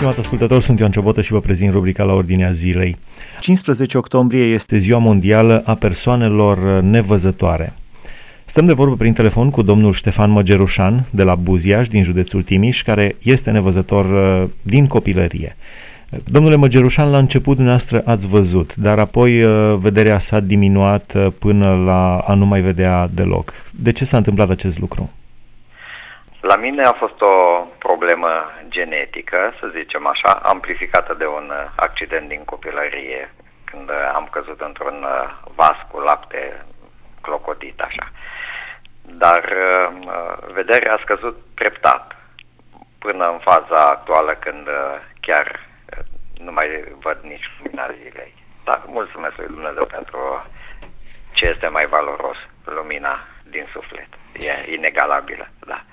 Stimați ascultători, sunt Ioan Ciobotă și vă prezint rubrica la ordinea zilei. 15 octombrie este ziua mondială a persoanelor nevăzătoare. Stăm de vorbă prin telefon cu domnul Ștefan Măgerușan de la Buziaș din județul Timiș, care este nevăzător uh, din copilărie. Domnule Măgerușan, la început dumneavoastră ați văzut, dar apoi uh, vederea s-a diminuat uh, până la a nu mai vedea deloc. De ce s-a întâmplat acest lucru? La mine a fost o problemă genetică, să zicem așa, amplificată de un accident din copilărie, când am căzut într-un vas cu lapte clocotit așa. Dar vederea a scăzut treptat până în faza actuală când chiar nu mai văd nici lumina zilei. Dar mulțumesc lui Dumnezeu pentru ce este mai valoros, lumina din suflet. E inegalabilă, da.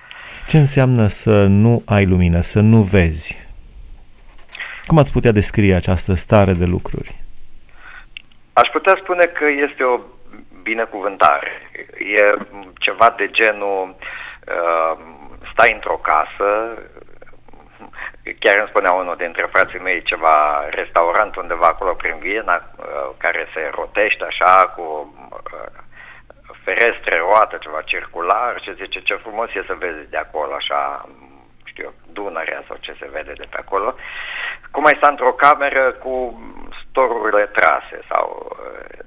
Ce înseamnă să nu ai lumină, să nu vezi? Cum ați putea descrie această stare de lucruri? Aș putea spune că este o binecuvântare. E ceva de genul uh, stai într-o casă, chiar îmi spunea unul dintre frații mei ceva restaurant undeva acolo prin Viena, uh, care se rotește așa cu uh, ferestre roată, ceva circular și zice ce frumos e să vezi de acolo așa, știu eu, Dunărea sau ce se vede de pe acolo. Cum ai sta într-o cameră cu storurile trase sau uh,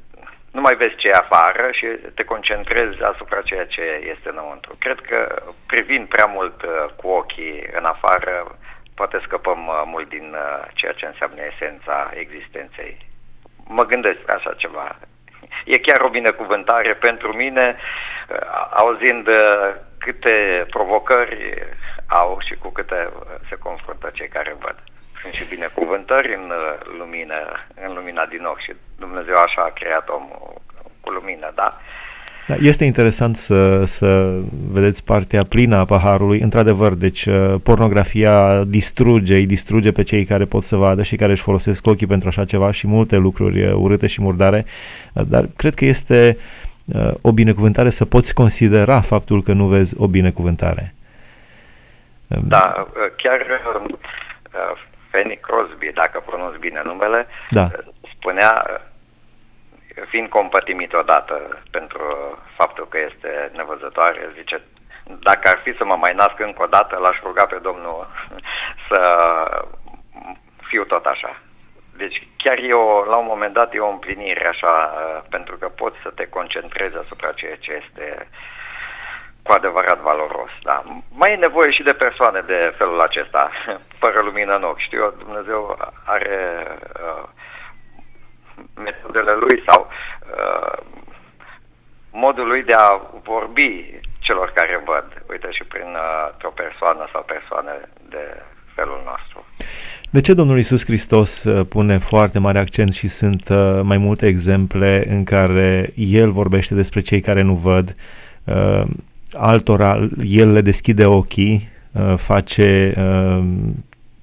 nu mai vezi ce e afară și te concentrezi asupra ceea ce este înăuntru. Cred că privind prea mult cu ochii în afară, poate scăpăm uh, mult din uh, ceea ce înseamnă esența existenței. Mă gândesc așa ceva. E chiar o binecuvântare pentru mine, uh, auzind câte provocări au și cu câte se confruntă cei care văd. Sunt și binecuvântări în lumină, în lumina din ochi și Dumnezeu așa a creat omul cu lumină, da? Da, este interesant să, să vedeți partea plină a paharului. Într-adevăr, deci uh, pornografia distruge, îi distruge pe cei care pot să vadă și care își folosesc ochii pentru așa ceva și multe lucruri uh, urâte și murdare, uh, dar cred că este o binecuvântare să poți considera faptul că nu vezi o binecuvântare. Da, chiar Fanny Crosby, dacă pronunț bine numele, da. spunea fiind compătimit odată pentru faptul că este nevăzătoare, zice, dacă ar fi să mă mai nasc încă o dată, l-aș ruga pe Domnul să fiu tot așa. Deci chiar e o, la un moment dat e o împlinire așa, pentru că poți să te concentrezi asupra ceea ce este cu adevărat valoros. Da. Mai e nevoie și de persoane de felul acesta, fără lumină în ochi. Știu Dumnezeu are uh, metodele lui sau uh, modul lui de a vorbi celor care văd, uite și prin uh, o persoană sau persoane de felul nostru. De ce Domnul Isus Hristos uh, pune foarte mare accent și sunt uh, mai multe exemple în care El vorbește despre cei care nu văd, uh, altora El le deschide ochii, uh, face uh,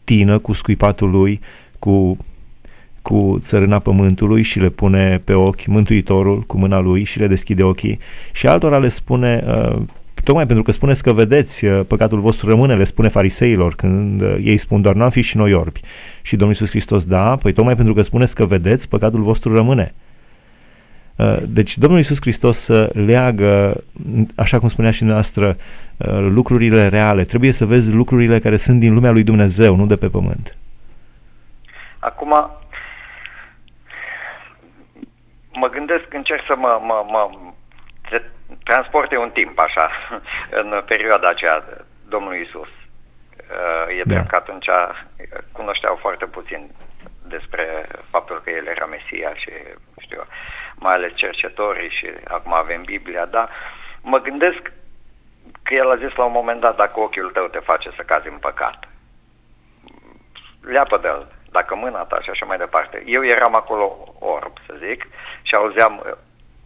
tină cu scuipatul lui, cu cu țărâna pământului și le pune pe ochi Mântuitorul cu mâna lui și le deschide ochii și altora le spune uh, tocmai pentru că spuneți că vedeți, uh, păcatul vostru rămâne, le spune fariseilor, când uh, ei spun doar n-am fi și noi orbi. Și Domnul Iisus Hristos, da, păi tocmai pentru că spuneți că vedeți, păcatul vostru rămâne. Deci Domnul Iisus Hristos leagă, așa cum spunea și noastră, lucrurile reale. Trebuie să vezi lucrurile care sunt din lumea lui Dumnezeu, nu de pe pământ. Acum, mă gândesc, încerc să mă, mă, mă se transporte un timp așa, în perioada aceea Domnului Isus. Uh, e da. drept că atunci cunoșteau foarte puțin despre faptul că El era Mesia și știu, mai ales cercetorii și acum avem Biblia, dar mă gândesc că El a zis la un moment dat, dacă ochiul tău te face să cazi în păcat, leapă de el, dacă mâna ta și așa mai departe. Eu eram acolo orb, să zic, și auzeam,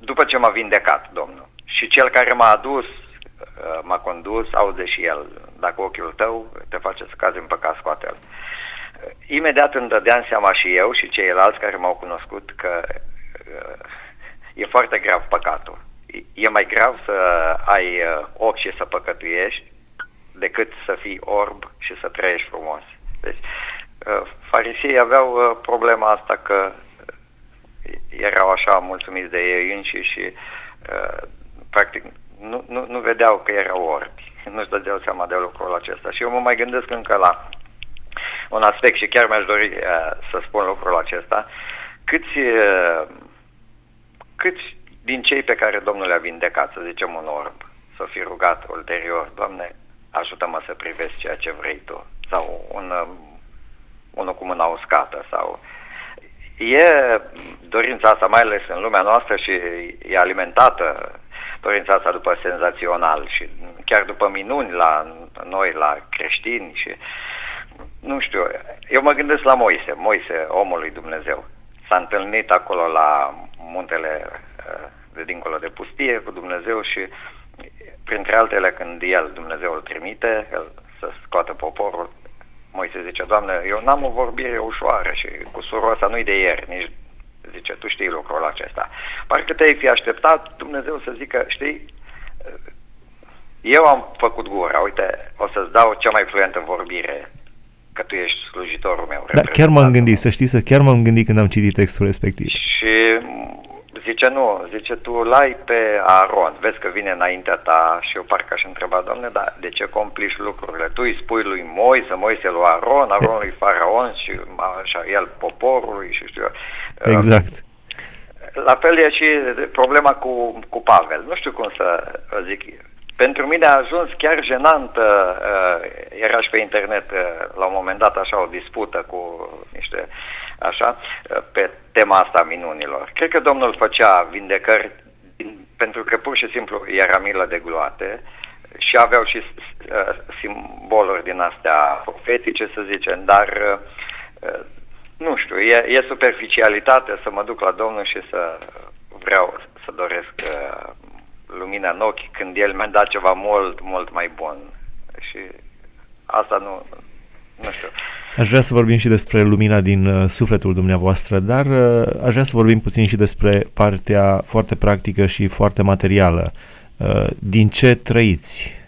după ce m-a vindecat Domnul, și cel care m-a adus, uh, m-a condus, auze și el, dacă ochiul tău te face să cazi în păcat, scoate-l. Uh, imediat îmi dădeam seama și eu și ceilalți care m-au cunoscut că uh, e foarte grav păcatul. E mai grav să ai ochi și să păcătuiești decât să fii orb și să trăiești frumos. Deci uh, farisei aveau uh, problema asta că erau așa mulțumiți de ei înși și practic nu, nu, nu vedeau că erau orbi, nu-și dădeau seama de lucrul acesta. Și eu mă mai gândesc încă la un aspect și chiar mi-aș dori uh, să spun lucrul acesta. Câți, uh, câți din cei pe care Domnul le-a vindecat, să zicem un orb, să fi rugat ulterior, Doamne, ajută-mă să privesc ceea ce vrei Tu, sau un, uh, unul cu mâna uscată, sau e dorința asta, mai ales în lumea noastră și e alimentată dorința asta după senzațional și chiar după minuni la noi, la creștini și nu știu, eu mă gândesc la Moise, Moise, omul lui Dumnezeu. S-a întâlnit acolo la muntele uh, de dincolo de pustie cu Dumnezeu și printre altele când el, Dumnezeu îl trimite el, să scoată poporul, Moise zice, Doamne, eu n-am o vorbire ușoară și cu suroasa nu-i de ieri, nici zice, tu știi lucrul acesta. Parcă te-ai fi așteptat Dumnezeu să zică, știi, eu am făcut gura, uite, o să-ți dau cea mai fluentă vorbire, că tu ești slujitorul meu. Da, chiar m-am gândit, să știi, să chiar m-am gândit când am citit textul respectiv. Și zice, nu, zice, tu lai pe Aron, vezi că vine înaintea ta și eu parcă aș întreba, doamne, dar de ce complici lucrurile? Tu îi spui lui Moise, Moise lui Aron, Aron lui Faraon și așa, el poporului și știu eu. Exact. La fel e și problema cu, cu Pavel. Nu știu cum să zic. Pentru mine a ajuns chiar jenant, uh, era și pe internet uh, la un moment dat așa o dispută cu niște așa, uh, pe tema asta a minunilor. Cred că Domnul făcea vindecări pentru că pur și simplu era milă de gloate și aveau și uh, simboluri din astea profetice, să zicem, dar uh, nu știu, e, e superficialitate să mă duc la Domnul și să vreau să doresc uh, lumina în ochi când El mi-a dat ceva mult, mult mai bun. Și asta nu, nu știu. Aș vrea să vorbim și despre lumina din uh, sufletul dumneavoastră, dar uh, aș vrea să vorbim puțin și despre partea foarte practică și foarte materială. Uh, din ce trăiți?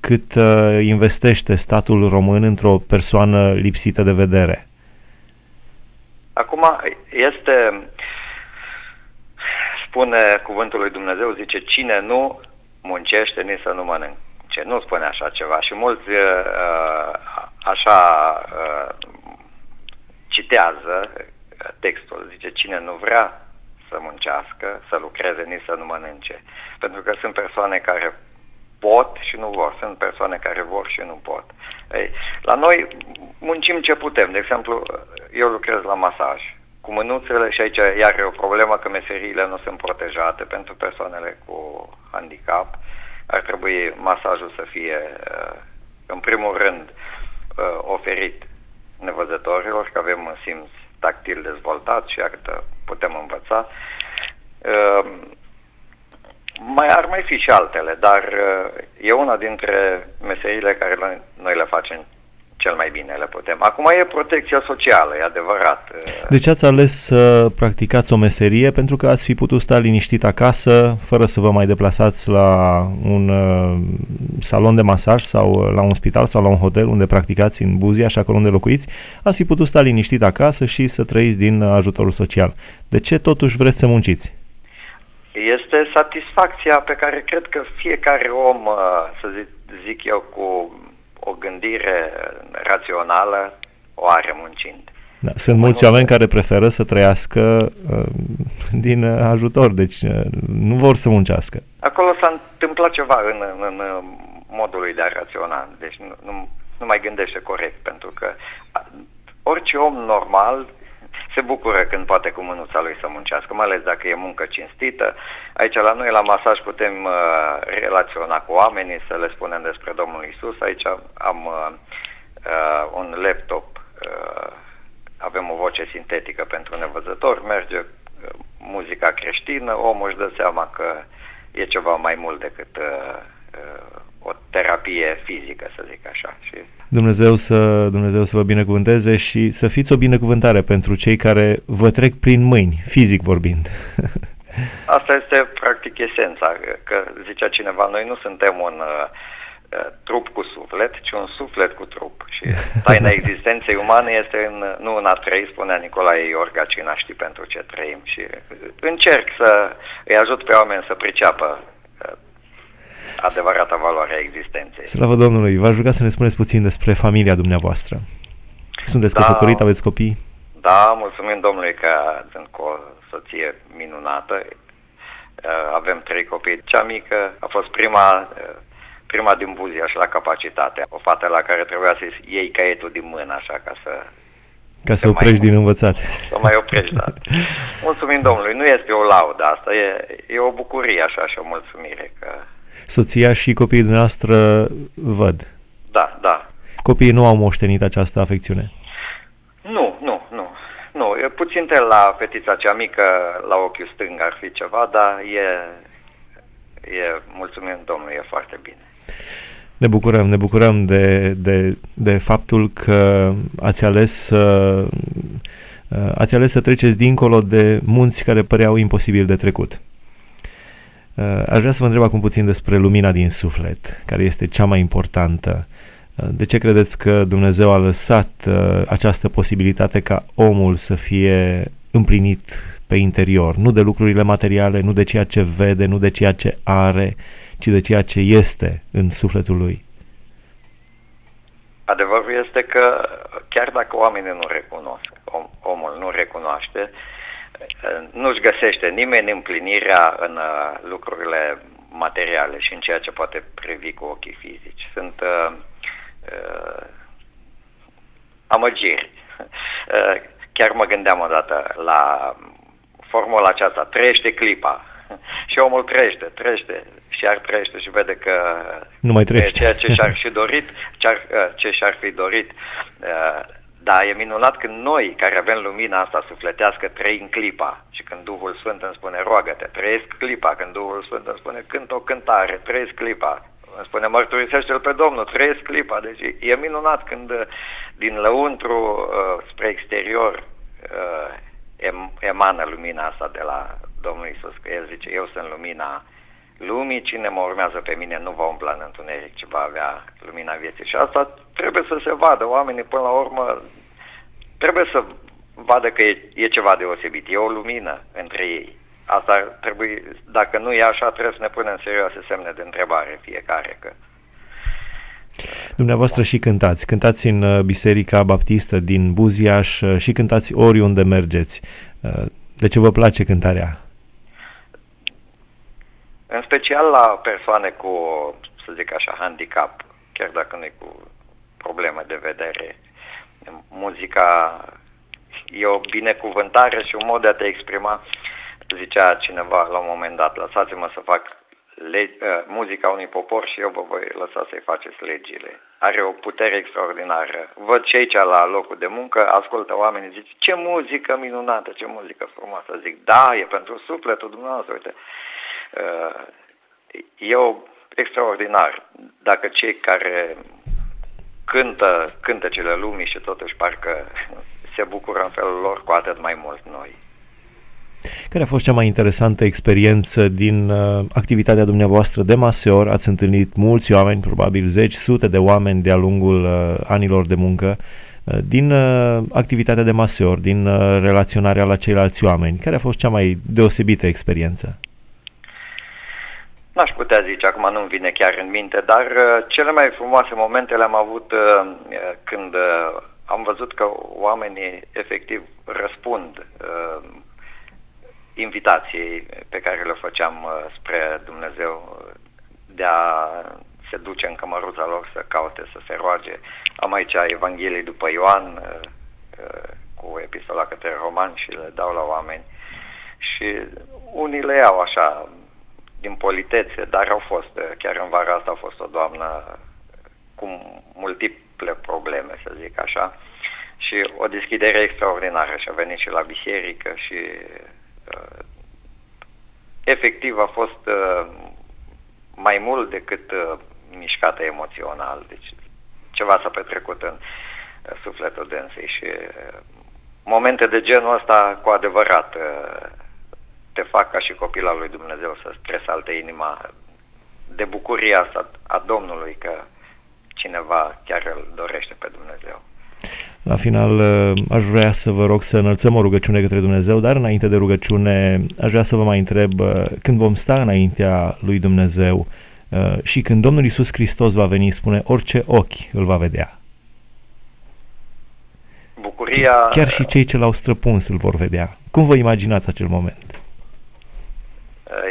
Cât uh, investește statul român într-o persoană lipsită de vedere? Acum este, spune cuvântul lui Dumnezeu, zice, cine nu muncește, nici să nu mănânce. Nu spune așa ceva și mulți uh, așa uh, citează textul, zice, cine nu vrea să muncească, să lucreze, nici să nu mănânce. Pentru că sunt persoane care pot și nu vor, sunt persoane care vor și nu pot. Ei, la noi muncim ce putem. De exemplu, eu lucrez la masaj cu mânuțele și aici iar e o problemă că meseriile nu sunt protejate pentru persoanele cu handicap. Ar trebui masajul să fie, uh, în primul rând, uh, oferit nevăzătorilor, că avem un simț tactil dezvoltat și iată, putem învăța. Uh, mai ar mai fi și altele, dar e una dintre meserile care noi le facem cel mai bine le putem. Acum e protecția socială, e adevărat. De ce ați ales să practicați o meserie? Pentru că ați fi putut sta liniștit acasă, fără să vă mai deplasați la un uh, salon de masaj sau la un spital sau la un hotel unde practicați în Buzia, așa acolo unde locuiți, ați fi putut sta liniștit acasă și să trăiți din ajutorul social. De ce totuși vreți să munciți? Este satisfacția pe care cred că fiecare om, uh, să zic, zic eu, cu o gândire rațională o are muncind. Da, sunt mulți oameni care preferă să trăiască uh, din uh, ajutor, deci uh, nu vor să muncească. Acolo s-a întâmplat ceva în, în, în modul lui de a raționa, deci nu, nu, nu mai gândește corect, pentru că orice om normal se bucură când poate cu mânuța lui să muncească, mai ales dacă e muncă cinstită. Aici la noi la masaj putem uh, relaționa cu oamenii, să le spunem despre Domnul Isus. Aici am uh, uh, un laptop, uh, avem o voce sintetică pentru nevăzător, merge uh, muzica creștină, omul își dă seama că e ceva mai mult decât uh, uh, o terapie fizică, să zic așa. Și... Dumnezeu să, Dumnezeu să vă binecuvânteze și să fiți o binecuvântare pentru cei care vă trec prin mâini, fizic vorbind. Asta este practic esența, că zicea cineva, noi nu suntem un uh, trup cu suflet, ci un suflet cu trup. Și taina existenței umane este în, nu în a trăi, spunea Nicolae Iorga, ci în a ști pentru ce trăim. Și încerc să îi ajut pe oameni să priceapă adevărata valoare a existenței. Slavă Domnului! V-aș ruga să ne spuneți puțin despre familia dumneavoastră. Sunteți da, căsătorit, aveți copii? Da, mulțumim Domnului că sunt cu o soție minunată. Avem trei copii. Cea mică a fost prima prima din Buziaș la capacitate, o fată la care trebuia să iei caietul din mână, așa, ca să... Ca să oprești mai, din învățat. Să mai oprești, da. Mulțumim Domnului, nu este o laudă asta, e, e o bucurie așa și o mulțumire că... Soția și copiii dumneavoastră văd. Da, da. Copiii nu au moștenit această afecțiune? Nu, nu, nu. Nu, e puțin la fetița cea mică, la ochiul stâng ar fi ceva, dar e, e mulțumim Domnului, e foarte bine. Ne bucurăm, ne bucurăm de, de, de faptul că ați ales să ați ales să treceți dincolo de munți care păreau imposibil de trecut. Aș vrea să vă întreb acum puțin despre lumina din suflet, care este cea mai importantă. De ce credeți că Dumnezeu a lăsat această posibilitate ca omul să fie împlinit pe interior, nu de lucrurile materiale, nu de ceea ce vede, nu de ceea ce are, ci de ceea ce este în sufletul lui. Adevărul este că chiar dacă oamenii nu recunosc, om, omul nu recunoaște, nu-și găsește nimeni împlinirea în uh, lucrurile materiale și în ceea ce poate privi cu ochii fizici. Sunt uh, uh, amăgiri. Uh, chiar mă gândeam odată la formula aceasta, trăiește clipa. și omul trăiește, trăiește și ar trăiește și vede că nu mai trăiește. ceea ce și-ar fi dorit, ce, ar, uh, ce și-ar fi dorit. Uh, da, e minunat când noi, care avem lumina asta sufletească, trăim clipa. Și când Duhul Sfânt îmi spune, roagă-te, trăiesc clipa. Când Duhul Sfânt îmi spune, cânt o cântare, trăiesc clipa. Îmi spune, mărturisește-L pe Domnul, trăiesc clipa. Deci e minunat când uh, din lăuntru spre exterior emană lumina asta de la Domnul Isus, că El zice, eu sunt lumina lumii, cine mă urmează pe mine nu va umbla în întuneric, ci va avea lumina vieții. Și asta trebuie să se vadă. Oamenii, până la urmă, trebuie să vadă că e, e ceva deosebit. E o lumină între ei. Asta trebuie, dacă nu e așa, trebuie să ne punem serioase semne de întrebare fiecare. Că... Dumneavoastră și cântați. Cântați în uh, Biserica Baptistă din Buziaș uh, și cântați oriunde mergeți. Uh, de ce vă place cântarea? În special la persoane cu, să zic așa, handicap, chiar dacă nu e cu probleme de vedere. Muzica e o binecuvântare și un mod de a te exprima. Zicea cineva la un moment dat, lăsați-mă să fac le- uh, muzica unui popor și eu vă voi lăsa să-i faceți legile. Are o putere extraordinară. Văd și aici la locul de muncă, ascultă oamenii, zic, ce muzică minunată, ce muzică frumoasă. Zic, da, e pentru sufletul dumneavoastră, uite. Uh, e o extraordinar. Dacă cei care cântă cântecele lumii și totuși parcă se bucură în felul lor, cu atât mai mult noi. Care a fost cea mai interesantă experiență din uh, activitatea dumneavoastră de maseor? Ați întâlnit mulți oameni, probabil zeci, sute de oameni de-a lungul uh, anilor de muncă. Uh, din uh, activitatea de maseor, din uh, relaționarea la ceilalți oameni, care a fost cea mai deosebită experiență? N-aș putea zice, acum nu-mi vine chiar în minte, dar uh, cele mai frumoase momente le-am avut uh, când uh, am văzut că oamenii efectiv răspund uh, invitației pe care le făceam uh, spre Dumnezeu de a se duce în cămăruța lor să caute, să se roage. Am aici Evanghelii după Ioan uh, uh, cu epistola către roman și le dau la oameni și unii le iau așa din politețe, dar au fost, chiar în vara asta a fost o doamnă cu multiple probleme, să zic așa, și o deschidere extraordinară și a venit și la biserică și uh, efectiv a fost uh, mai mult decât uh, mișcată emoțional, deci ceva s-a petrecut în uh, sufletul dânsei și uh, momente de genul ăsta cu adevărat uh, te fac ca și copil al lui Dumnezeu să-ți tresalte inima de bucuria asta a Domnului că cineva chiar îl dorește pe Dumnezeu. La final uh, aș vrea să vă rog să înălțăm o rugăciune către Dumnezeu, dar înainte de rugăciune aș vrea să vă mai întreb uh, când vom sta înaintea lui Dumnezeu uh, și când Domnul Isus Hristos va veni, spune orice ochi îl va vedea. Bucuria... Chiar și cei ce l-au străpuns îl vor vedea. Cum vă imaginați acel moment?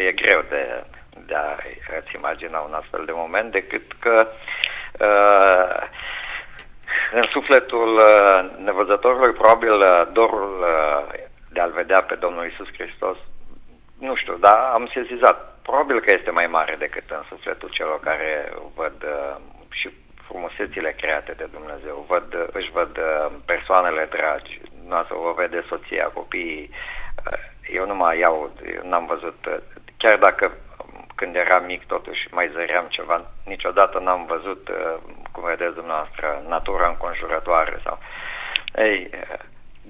E greu de, de a-ți imagina un astfel de moment, decât că uh, în sufletul uh, nevăzătorului, probabil uh, dorul uh, de a-L vedea pe Domnul Isus Hristos, nu știu, dar am sezizat. Probabil că este mai mare decât în sufletul celor care văd și frumusețile create de Dumnezeu, văd, își văd persoanele dragi, noastră o vede soția, copiii. Eu nu mai iau, n-am văzut, chiar dacă când eram mic totuși mai zăream ceva, niciodată n-am văzut cum vedeți dumneavoastră, natura înconjurătoare sau... Ei,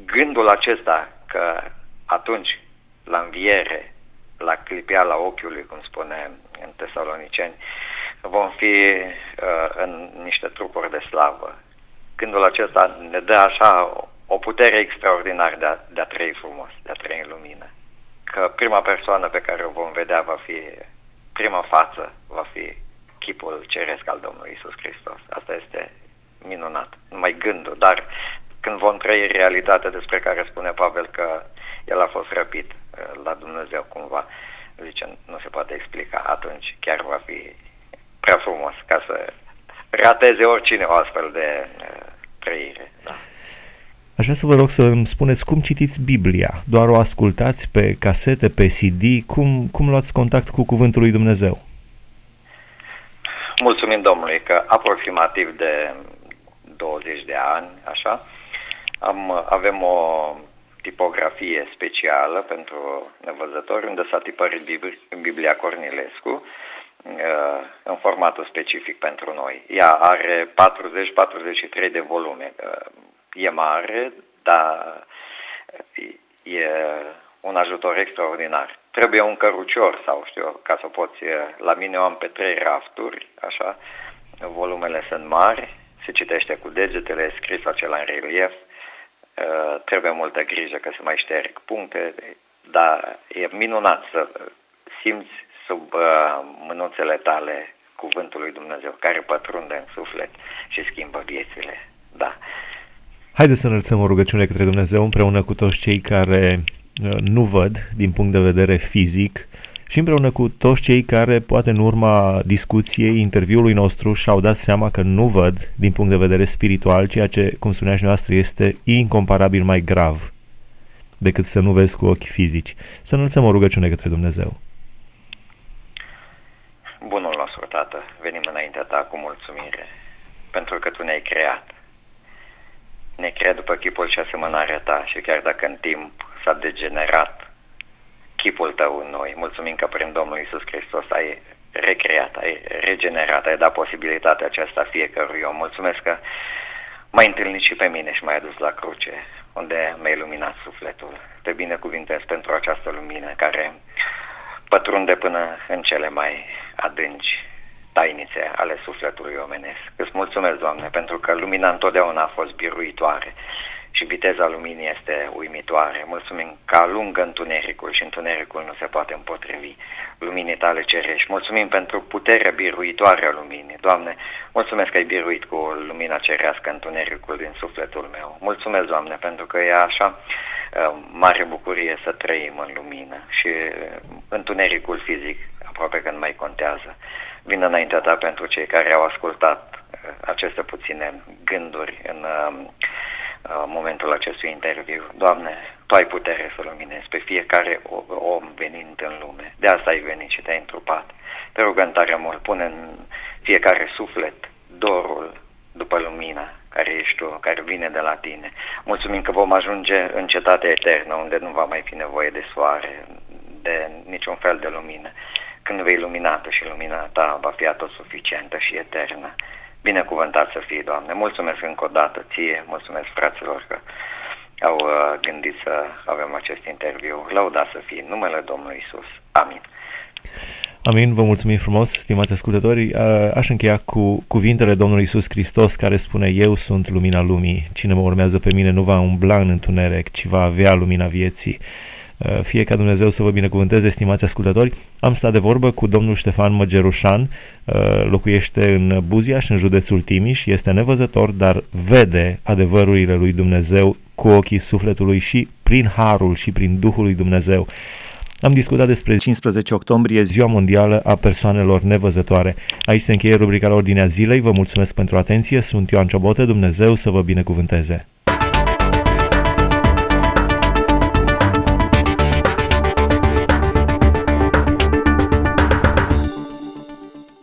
gândul acesta că atunci, la înviere, la clipiala ochiului, cum spune în Tesaloniceni, vom fi uh, în niște trupuri de slavă. Gândul acesta ne dă așa o putere extraordinară de a, de a trăi frumos, de a trăi în lumină. Că prima persoană pe care o vom vedea va fi, prima față va fi chipul ceresc al Domnului Isus Hristos. Asta este minunat, numai gândul, dar când vom trăi realitatea despre care spune Pavel că el a fost răpit uh, la Dumnezeu cumva, zice, nu se poate explica, atunci chiar va fi prea frumos ca să rateze oricine o astfel de uh, trăire. Da. Aș vrea să vă rog să îmi spuneți cum citiți Biblia. Doar o ascultați pe casete, pe CD? Cum, cum luați contact cu Cuvântul lui Dumnezeu? Mulțumim Domnului că aproximativ de 20 de ani, așa, am, avem o tipografie specială pentru nevăzători, unde s-a tipărit în Biblia Cornilescu, uh, în formatul specific pentru noi. Ea are 40-43 de volume. Uh, e mare, dar e un ajutor extraordinar. Trebuie un cărucior sau știu ca să poți, la mine o am pe trei rafturi, așa, volumele sunt mari, se citește cu degetele, e scris acela în relief, uh, trebuie multă grijă că se mai șterg puncte, dar e minunat să simți sub uh, mânuțele tale cuvântul lui Dumnezeu, care pătrunde în suflet și schimbă viețile. Da. Haideți să înălțăm o rugăciune către Dumnezeu împreună cu toți cei care Uh, nu văd din punct de vedere fizic și împreună cu toți cei care, poate în urma discuției, interviului nostru, și-au dat seama că nu văd din punct de vedere spiritual, ceea ce, cum spunea și noastră, este incomparabil mai grav decât să nu vezi cu ochi fizici. Să înălțăm o rugăciune către Dumnezeu. Bunul nostru, Tată, venim înaintea Ta cu mulțumire, pentru că Tu ne-ai creat. Ne crea după chipul și asemănarea Ta și chiar dacă în timp s-a degenerat chipul tău în noi. Mulțumim că prin Domnul Isus Hristos ai recreat, ai regenerat, ai dat posibilitatea aceasta fiecărui om. Mulțumesc că m-ai întâlnit și pe mine și m-ai adus la cruce, unde mi-ai luminat sufletul. Te binecuvintez pentru această lumină care pătrunde până în cele mai adânci tainițe ale sufletului omenesc. Îți mulțumesc, Doamne, pentru că lumina întotdeauna a fost biruitoare și viteza luminii este uimitoare. Mulțumim că alungă întunericul și întunericul nu se poate împotrivi luminii tale cerești. Mulțumim pentru puterea biruitoare a luminii. Doamne, mulțumesc că ai biruit cu lumina cerească întunericul din sufletul meu. Mulțumesc, Doamne, pentru că e așa uh, mare bucurie să trăim în lumină și uh, întunericul fizic aproape că nu mai contează. Vin înaintea ta pentru cei care au ascultat uh, aceste puține gânduri în Uh, momentul acestui interviu. Doamne, Tu ai putere să luminezi pe fiecare om venind în lume. De asta ai venit și te-ai întrupat. Te rugăm tare mult, pune în fiecare suflet dorul după lumina care ești Tu, care vine de la Tine. Mulțumim că vom ajunge în cetatea eternă, unde nu va mai fi nevoie de soare, de niciun fel de lumină. Când vei lumina Tu și lumina Ta va fi atot suficientă și eternă. Binecuvântat să fie, Doamne. Mulțumesc încă o dată ție, mulțumesc fraților că au uh, gândit să avem acest interviu. Lăuda să fie numele Domnului Isus. Amin. Amin, vă mulțumim frumos, stimați ascultători. Aș încheia cu cuvintele Domnului Isus Hristos care spune Eu sunt lumina lumii. Cine mă urmează pe mine nu va umbla în întuneric, ci va avea lumina vieții. Fie ca Dumnezeu să vă binecuvânteze, stimați ascultători. Am stat de vorbă cu domnul Ștefan Măgerușan, locuiește în Buziaș, în județul Timiș, este nevăzător, dar vede adevărurile lui Dumnezeu cu ochii sufletului și prin harul și prin Duhul lui Dumnezeu. Am discutat despre 15 octombrie, Ziua Mondială a Persoanelor Nevăzătoare. Aici se încheie rubrica la Ordinea Zilei. Vă mulțumesc pentru atenție. Sunt Ioan Ciobotă. Dumnezeu să vă binecuvânteze.